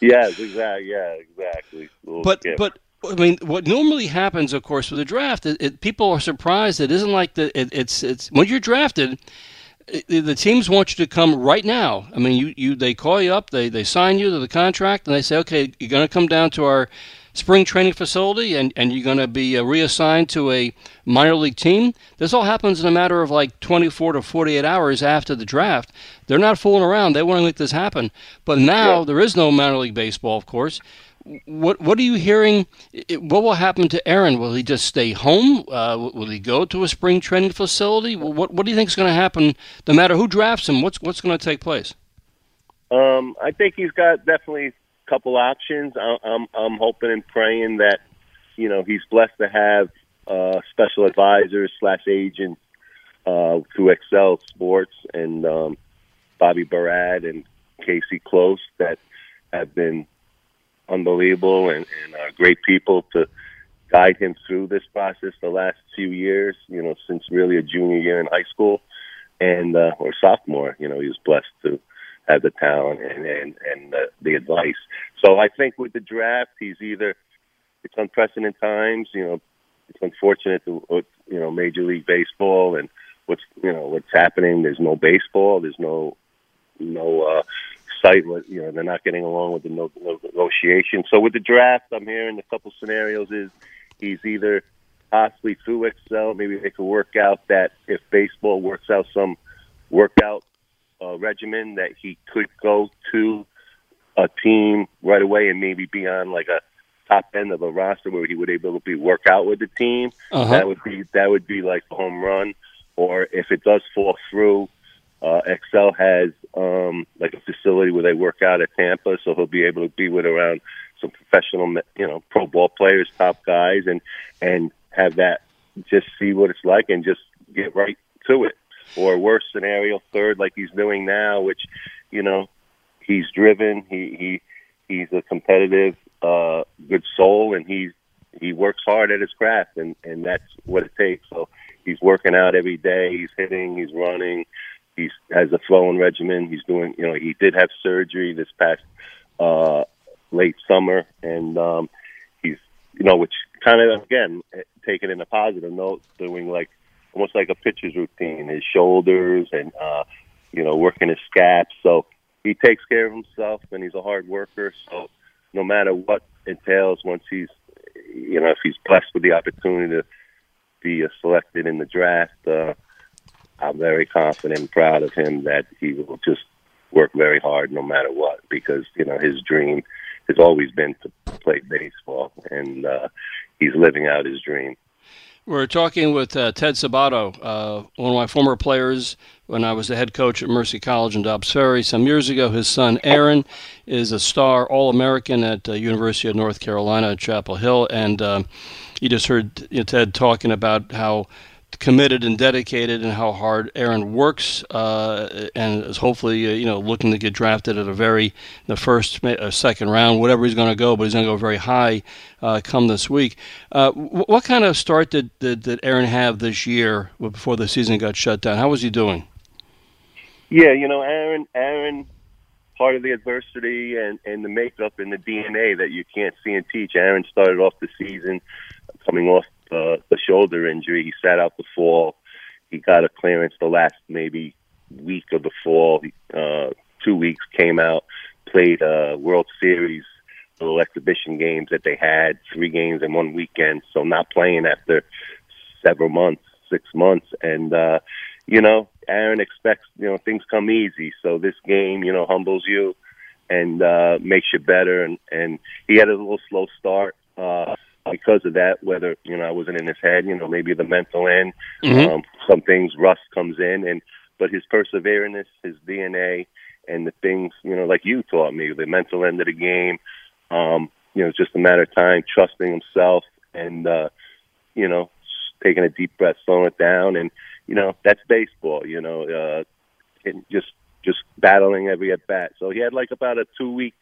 yes, exactly. Yeah, exactly. But gift. but I mean, what normally happens, of course, with a draft, it, it, people are surprised. It isn't like the it, it's it's when you're drafted, the teams want you to come right now. I mean, you, you they call you up, they they sign you to the contract, and they say, okay, you're going to come down to our spring training facility, and and you're going to be uh, reassigned to a minor league team. This all happens in a matter of like 24 to 48 hours after the draft. They're not fooling around. They want to make this happen. But now there is no minor league baseball, of course what what are you hearing? What will happen to Aaron? Will he just stay home? Uh, will- he go to a spring training facility? What what do you think is going to happen? No matter who drafts him, what's what's going to take place? Um, I think he's got definitely couple options. I'm I'm hoping and praying that you know he's blessed to have uh, special advisors slash agents uh, through Excel Sports and um, Bobby Barad and Casey Close that have been unbelievable and, and are great people to guide him through this process the last few years. You know, since really a junior year in high school and uh, or sophomore. You know, he was blessed to have the talent and and and the, the advice. So I think with the draft, he's either it's unprecedented times. You know, it's unfortunate to you know Major League Baseball and what's you know what's happening. There's no baseball. There's no no uh, with- You know, they're not getting along with the no, no negotiation. So with the draft, I'm hearing a couple scenarios is he's either possibly through Excel, maybe they could work out that if baseball works out some workout uh, regimen that he could go to a team right away and maybe be on like a top end of a roster where he would able to be work out with the team. Uh-huh. That would be that would be like a home run. Or if it does fall through, uh, Excel has um, like a facility where they work out at Tampa, so he'll be able to be with around some professional, you know, pro ball players, top guys, and and have that just see what it's like and just get right to it. Or worst scenario, third, like he's doing now, which you know he's driven. He he he's a competitive, uh, good soul, and he's he works hard at his craft, and and that's what it takes. So he's working out every day. He's hitting. He's running. He's has a throwing regimen. He's doing. You know, he did have surgery this past uh, late summer, and um, he's you know, which kind of again taking in a positive note, doing like almost like a pitcher's routine, his shoulders and uh, you know, working his scaps. So he takes care of himself, and he's a hard worker. So no matter what entails, once he's you know, if he's blessed with the opportunity to be uh, selected in the draft, uh, I'm very confident and proud of him that he will just work very hard no matter what because you know his dream has always been to play baseball and uh, he's living out his dream. We're talking with uh, Ted Sabato, uh, one of my former players when I was the head coach at Mercy College in Dobbs Ferry some years ago. His son Aaron is a star All American at the University of North Carolina at Chapel Hill, and uh, you just heard you know, Ted talking about how committed and dedicated and how hard Aaron works uh, and is hopefully uh, you know looking to get drafted at a very the first uh, second round whatever he's going to go but he's going to go very high uh, come this week. Uh, what kind of start did, did, did Aaron have this year before the season got shut down? How was he doing? Yeah you know Aaron Aaron part of the adversity and and the makeup and the DNA that you can't see and teach. Aaron started off the season coming off the shoulder injury. He sat out the fall. He got a clearance the last maybe week of the fall. Uh, two weeks came out, played uh, World Series little exhibition games that they had, three games in one weekend. So not playing after several months, six months, and uh, you know, Aaron expects you know things come easy. So this game, you know, humbles you and uh, makes you better. And and he had a little slow start. Uh, because of that, whether you know I wasn't in his head, you know maybe the mental end, Mhm. um, some things rust comes in, and but his perseverance, his DNA, and the things you know like you taught me, the mental end of the game, um, you know it's just a matter of time, trusting himself, and uh, you know taking a deep breath, slowing it down, and you know that's baseball, you know, uh, and just just battling every at bat. So he had like about a two week,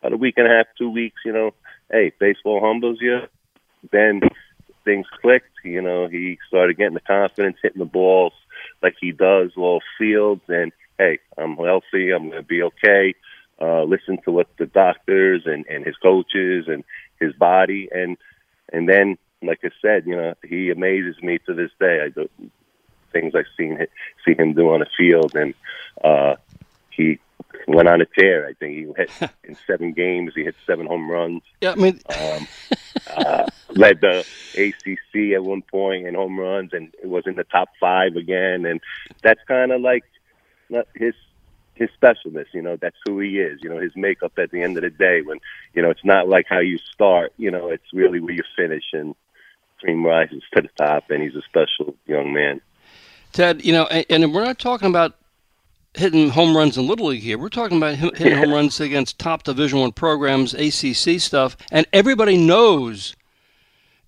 about a week and a half, two weeks, you know. Hey, baseball humbles you then things clicked. You know, he started getting the confidence, hitting the balls like he does all fields. And hey, I'm healthy. I'm going to be okay. Uh, listen to what the doctors and, and his coaches and his body and and then, like I said, you know, he amazes me to this day. I do things I've seen see him do on the field, and uh, he went on a tear. I think he hit in seven games. He hit seven home runs yeah I mean um, uh, led the ACC at one point in home runs, and it was in the top five again. And that's kind of like his his specialness. You know, that's who he is. You know, his makeup at the end of the day. When you know, it's not like how you start. You know, it's really where you finish, and cream rises to the top. And he's a special young man. Ted, you know, and, and we're not talking about hitting home runs in Little League here. We're talking about hitting home runs against top Division One programs, ACC stuff, and everybody knows.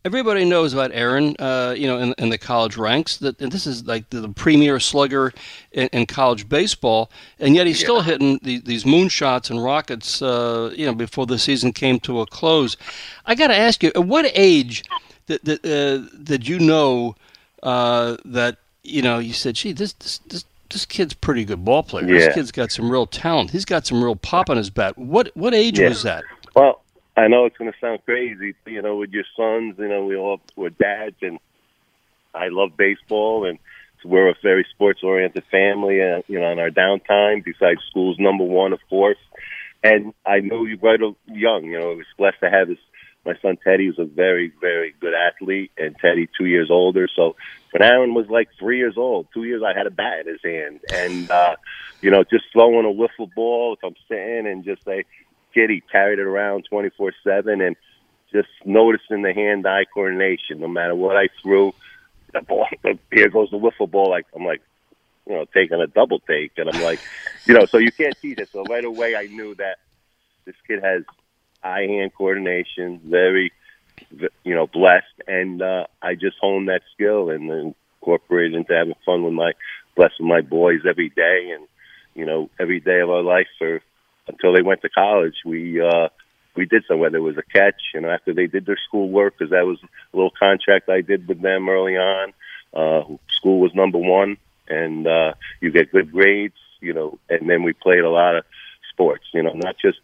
Everybody knows about Aaron, uh, you know, in, in the college ranks. That and this is like the, premier slugger in, in college baseball, and yet he's still hitting the, these moonshots and rockets. Uh, you know, before the season came to a close. I got to ask you, at what age did, did, uh, did you know uh, that you know you said, "Gee, this this this, this kid's a pretty good ball player. Yeah. This kid's got some real talent. He's got some real pop on his bat." What what age Yeah. was that? Well, I know it's going to sound crazy, you know, with your sons. You know, we all were dads, and I love baseball, and we're a very sports-oriented family. Uh, you know, in our downtime, besides school's number one, of course. And I know you right young. You know, I was blessed to have this my son Teddy was a very, very good athlete, and Teddy two years older. So when Aaron was like three years old, two years, I had a bat in his hand, and uh, you know, just throwing a wiffle ball. If I'm sitting and just say, kid, he carried it around twenty four seven, and just noticing the hand-eye coordination. No matter what I threw, the ball, here goes the wiffle ball. Like I'm like, you know, taking a double take, and I'm like, you know, so you can't teach it. So right away, I knew that this kid has eye-hand coordination, very, you know, blessed, and uh, I just honed that skill and then incorporated into having fun with my, blessing my boys every day, and you know, every day of our life for until they went to college. We uh, we did some whether it was a catch, you know, after they did their schoolwork, because that was a little contract I did with them early on. Uh, school was number one, and uh, you get good grades, you know, and then we played a lot of sports, you know, not just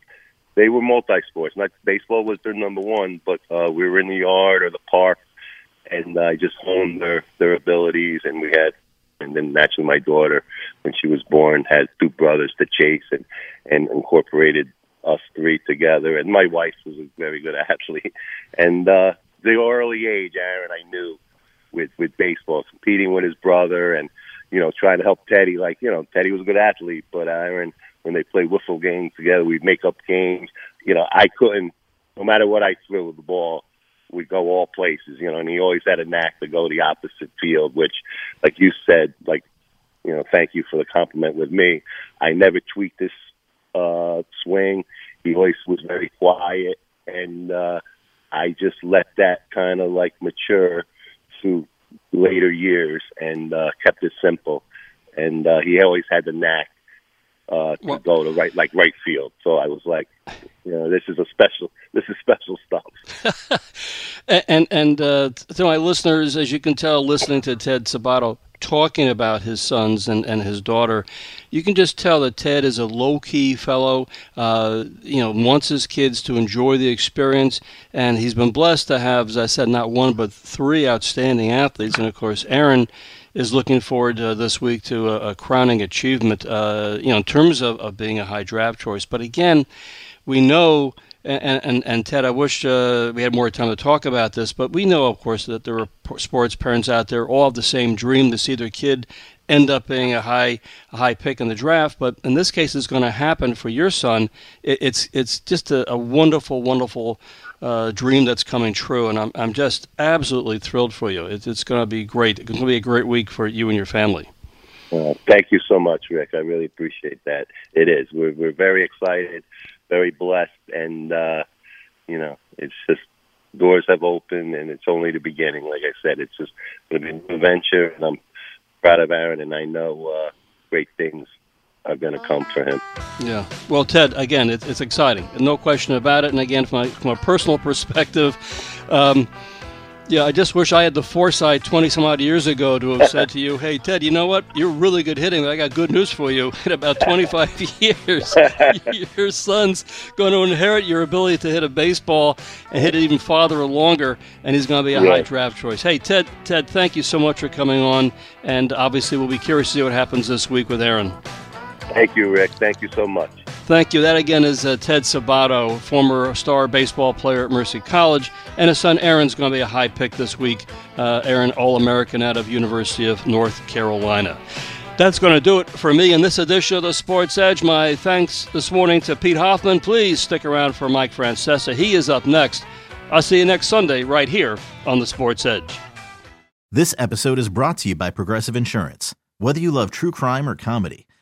they were multi sports. Not baseball was their number one, but uh, we were in the yard or the park, and I uh, just honed their their abilities. And we had, and then naturally, my daughter, when she was born, had two brothers to chase, and and incorporated us three together. And my wife was a very good athlete, and uh, the early age, Aaron, I knew with with baseball, competing with his brother, and you know, trying to help Teddy. Like you know, Teddy was a good athlete, but Aaron when they play wiffle games together. We'd make up games. You know, I couldn't, no matter what I threw with the ball, we'd go all places, you know, and he always had a knack to go the opposite field, which, like you said, like, you know, thank you for the compliment with me. I never tweaked this uh, swing. He always was very quiet, and uh, I just let that kind of like mature through later years and uh, kept it simple. And uh, he always had the knack uh, to well, go to right like right field. So I was like, you know, this is a special this is special stuff. and and uh, to my listeners, as you can tell, listening to Ted Sabato talking about his sons and, and his daughter, you can just tell that Ted is a low key fellow. Uh, you know, wants his kids to enjoy the experience, and he's been blessed to have, as I said, not one but three outstanding athletes, and of course, Aaron is looking forward uh, this week to a, a crowning achievement, uh, you know, in terms of, of being a high draft choice. But again, we know, and, and, and Ted, I wish uh, we had more time to talk about this, but we know, of course, that there are sports parents out there all have the same dream to see their kid end up being a high a high pick in the draft. But in this case, it's going to happen for your son. It, it's it's just a, a wonderful, wonderful uh, dream that's coming true, and I'm I'm just absolutely thrilled for you. It, it's going to be great. It's going to be a great week for you and your family. Uh, thank you so much, Rick. I really appreciate that. It is. We're we're very excited, very blessed, and uh, you know, it's just doors have opened, and it's only the beginning. Like I said, it's just going to be a new venture, and I'm proud of Aaron, and I know uh, great things are going to come for him. Yeah. Well, Ted, again, it, it's exciting, no question about it. And again, from, my, from a personal perspective, um, yeah, I just wish I had the foresight 20 some odd years ago to have said to you, hey, Ted, you know what? You're really good hitting, but I got good news for you. In about 25 years, your son's going to inherit your ability to hit a baseball and hit it even farther or longer, and he's going to be a high draft choice. Hey, Ted, Ted, thank you so much for coming on, and obviously we'll be curious to see what happens this week with Aaron. Thank you, Rick. Thank you so much. Thank you. That again is uh, Ted Sabato, former star baseball player at Mercy College, and his son Aaron's going to be a high pick this week. Uh, Aaron, All American out of University of North Carolina. That's going to do it for me in this edition of the Sports Edge. My thanks this morning to Pete Hoffman. Please stick around for Mike Francesa. He is up next. I'll see you next Sunday right here on the Sports Edge. This episode is brought to you by Progressive Insurance. Whether you love true crime or comedy,